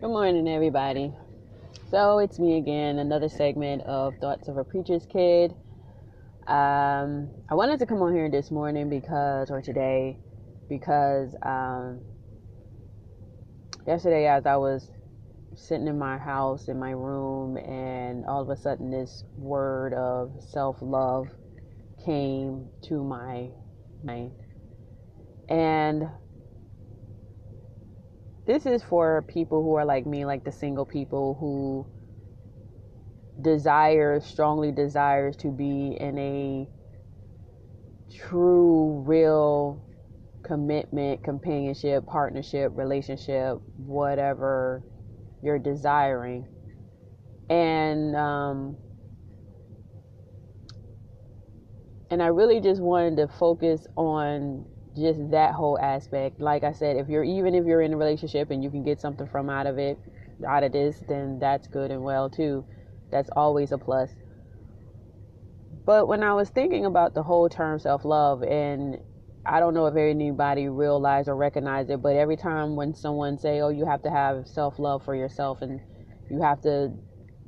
Good morning, everybody. So it's me again, another segment of Thoughts of a Preacher's Kid. Um, I wanted to come on here this morning because, or today, because um, yesterday as I was sitting in my house in my room, and all of a sudden this word of self love came to my mind, and this is for people who are like me, like the single people who desires, strongly desires to be in a true, real commitment, companionship, partnership, relationship, whatever you're desiring. And, um, and I really just wanted to focus on just that whole aspect. Like I said, if you're even if you're in a relationship and you can get something from out of it, out of this, then that's good and well too. That's always a plus. But when I was thinking about the whole term self love, and I don't know if anybody realized or recognized it, but every time when someone say, "Oh, you have to have self love for yourself," and you have to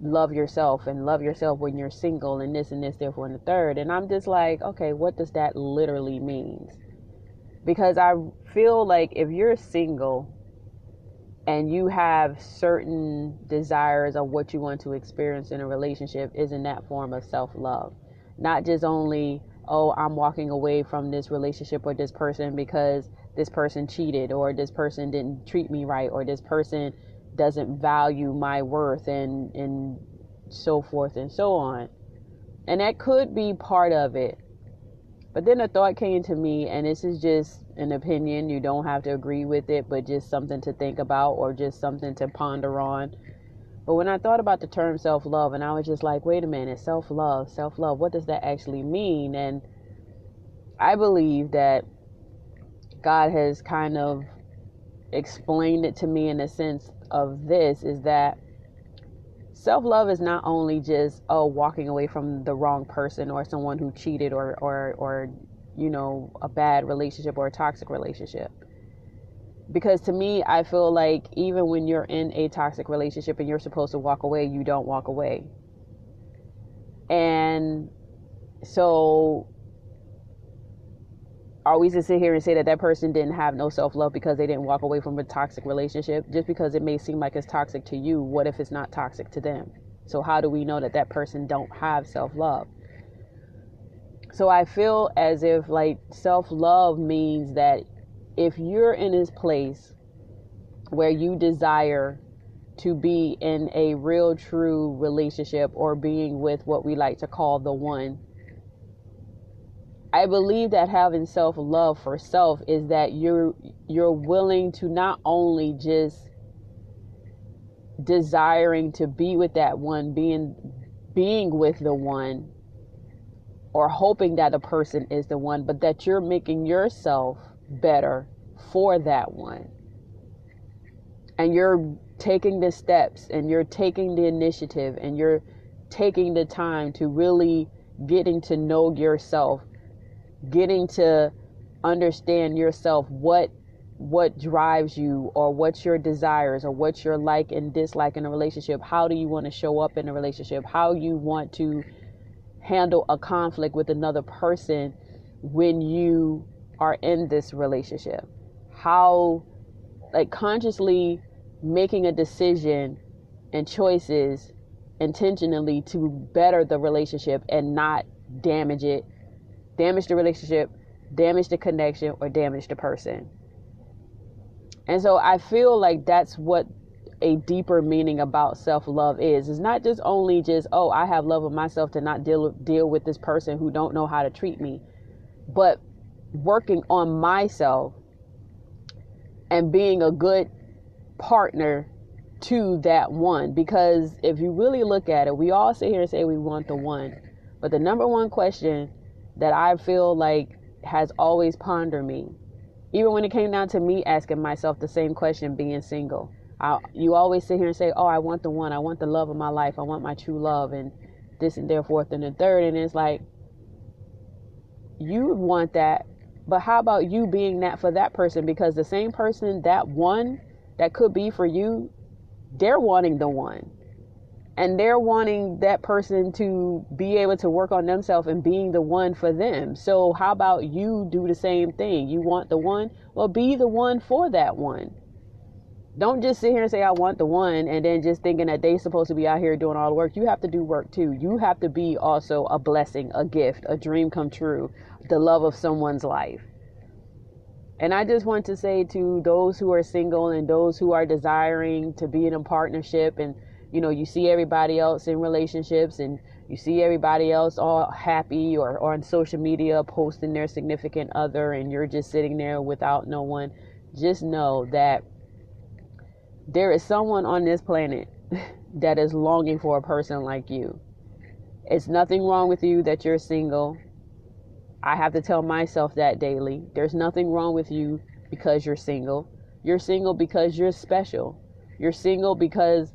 love yourself and love yourself when you're single, and this and this, therefore, and the third, and I'm just like, okay, what does that literally mean? Because I feel like if you're single and you have certain desires of what you want to experience in a relationship, isn't that form of self love? Not just only, oh, I'm walking away from this relationship or this person because this person cheated or this person didn't treat me right or this person doesn't value my worth and and so forth and so on. And that could be part of it. But then a thought came to me, and this is just an opinion. You don't have to agree with it, but just something to think about or just something to ponder on. But when I thought about the term self love, and I was just like, wait a minute, self love, self love, what does that actually mean? And I believe that God has kind of explained it to me in the sense of this is that self love is not only just oh walking away from the wrong person or someone who cheated or or or you know a bad relationship or a toxic relationship. Because to me i feel like even when you're in a toxic relationship and you're supposed to walk away you don't walk away. And so are we to sit here and say that that person didn't have no self love because they didn't walk away from a toxic relationship? Just because it may seem like it's toxic to you, what if it's not toxic to them? So how do we know that that person don't have self love? So I feel as if like self love means that if you're in this place where you desire to be in a real true relationship or being with what we like to call the one I believe that having self love for self is that you're you're willing to not only just desiring to be with that one, being being with the one, or hoping that a person is the one, but that you're making yourself better for that one. And you're taking the steps and you're taking the initiative and you're taking the time to really getting to know yourself getting to understand yourself what what drives you or what's your desires or what you're like and dislike in a relationship how do you want to show up in a relationship how you want to handle a conflict with another person when you are in this relationship? How like consciously making a decision and choices intentionally to better the relationship and not damage it damage the relationship, damage the connection, or damage the person. And so I feel like that's what a deeper meaning about self-love is. It's not just only just, oh, I have love of myself to not deal deal with this person who don't know how to treat me, but working on myself and being a good partner to that one because if you really look at it, we all sit here and say we want the one. But the number one question that I feel like has always pondered me. Even when it came down to me asking myself the same question being single. I, you always sit here and say, Oh, I want the one, I want the love of my life, I want my true love, and this and there, fourth and the third. And it's like, you want that, but how about you being that for that person? Because the same person, that one that could be for you, they're wanting the one. And they're wanting that person to be able to work on themselves and being the one for them. So, how about you do the same thing? You want the one? Well, be the one for that one. Don't just sit here and say, I want the one, and then just thinking that they're supposed to be out here doing all the work. You have to do work too. You have to be also a blessing, a gift, a dream come true, the love of someone's life. And I just want to say to those who are single and those who are desiring to be in a partnership and you know, you see everybody else in relationships and you see everybody else all happy or, or on social media posting their significant other and you're just sitting there without no one, just know that there is someone on this planet that is longing for a person like you. It's nothing wrong with you that you're single. I have to tell myself that daily. There's nothing wrong with you because you're single. You're single because you're special. You're single because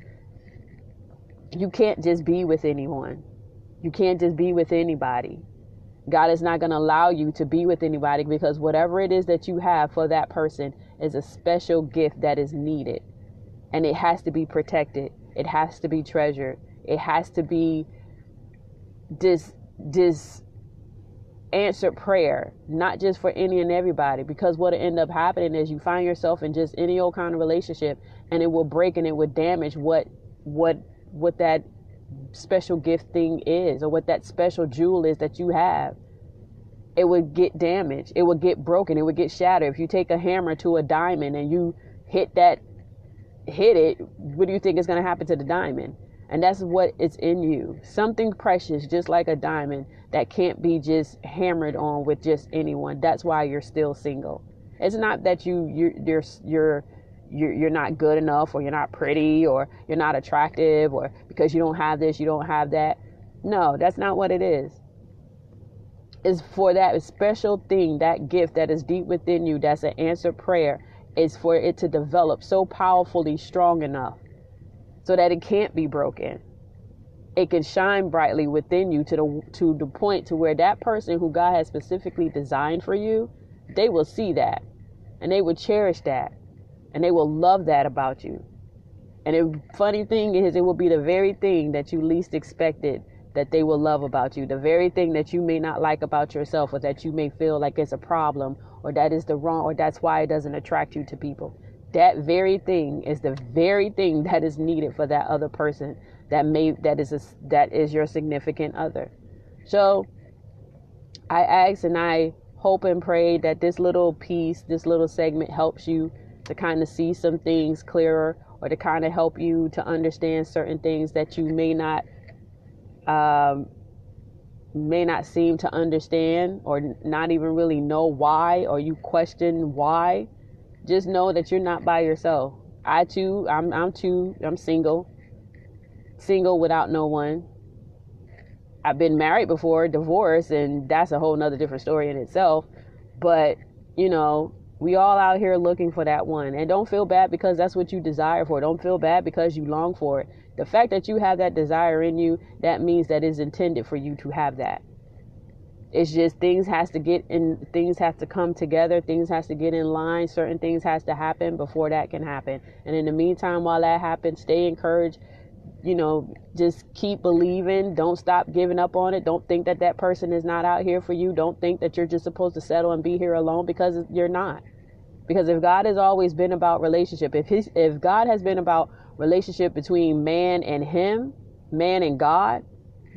you can't just be with anyone. You can't just be with anybody. God is not going to allow you to be with anybody because whatever it is that you have for that person is a special gift that is needed. And it has to be protected. It has to be treasured. It has to be this this answered prayer, not just for any and everybody. Because what'll end up happening is you find yourself in just any old kind of relationship, and it will break and it will damage what what what that special gift thing is, or what that special jewel is that you have. It would get damaged. It would get broken. It would get shattered. If you take a hammer to a diamond and you hit that, hit it, what do you think is going to happen to the diamond? And that's what it's in you. Something precious, just like a diamond, that can't be just hammered on with just anyone. That's why you're still single. It's not that you you're you're you're you're, you're not good enough or you're not pretty or you're not attractive or because you don't have this, you don't have that. No, that's not what it is. It's for that special thing, that gift that is deep within you, that's an answered prayer, is for it to develop so powerfully strong enough so that it can't be broken. It can shine brightly within you to the to the point to where that person who God has specifically designed for you, they will see that and they will cherish that and they will love that about you. And the funny thing is, it will be the very thing that you least expected that they will love about you. The very thing that you may not like about yourself, or that you may feel like it's a problem, or that is the wrong, or that's why it doesn't attract you to people that very thing is the very thing that is needed for that other person that may that is a, that is your significant other so i ask and i hope and pray that this little piece this little segment helps you to kind of see some things clearer or to kind of help you to understand certain things that you may not um, may not seem to understand or not even really know why or you question why just know that you're not by yourself. I too, I'm, I'm too, I'm single, single without no one. I've been married before, divorced, and that's a whole nother different story in itself. But, you know, we all out here looking for that one. And don't feel bad because that's what you desire for. Don't feel bad because you long for it. The fact that you have that desire in you, that means that it's intended for you to have that. It's just things has to get in things have to come together, things has to get in line, certain things has to happen before that can happen. And in the meantime while that happens, stay encouraged, you know, just keep believing, don't stop giving up on it. Don't think that that person is not out here for you. Don't think that you're just supposed to settle and be here alone because you're not. Because if God has always been about relationship, if his if God has been about relationship between man and him, man and God,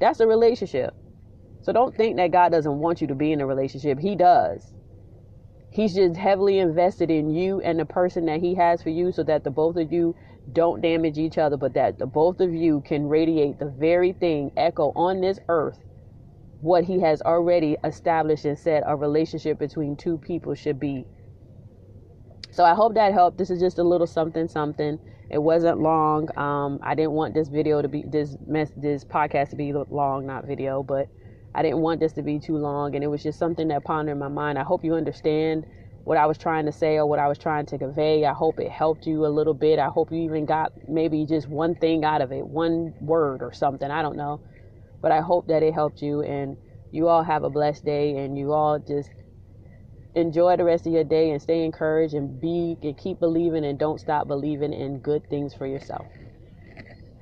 that's a relationship. So don't think that God doesn't want you to be in a relationship. He does. He's just heavily invested in you and the person that he has for you so that the both of you don't damage each other, but that the both of you can radiate the very thing, echo on this earth what he has already established and said a relationship between two people should be. So I hope that helped. This is just a little something something. It wasn't long. Um, I didn't want this video to be this mess this podcast to be long, not video, but I didn't want this to be too long, and it was just something that pondered my mind. I hope you understand what I was trying to say or what I was trying to convey. I hope it helped you a little bit. I hope you even got maybe just one thing out of it, one word or something. I don't know. But I hope that it helped you, and you all have a blessed day, and you all just enjoy the rest of your day and stay encouraged and be and keep believing and don't stop believing in good things for yourself.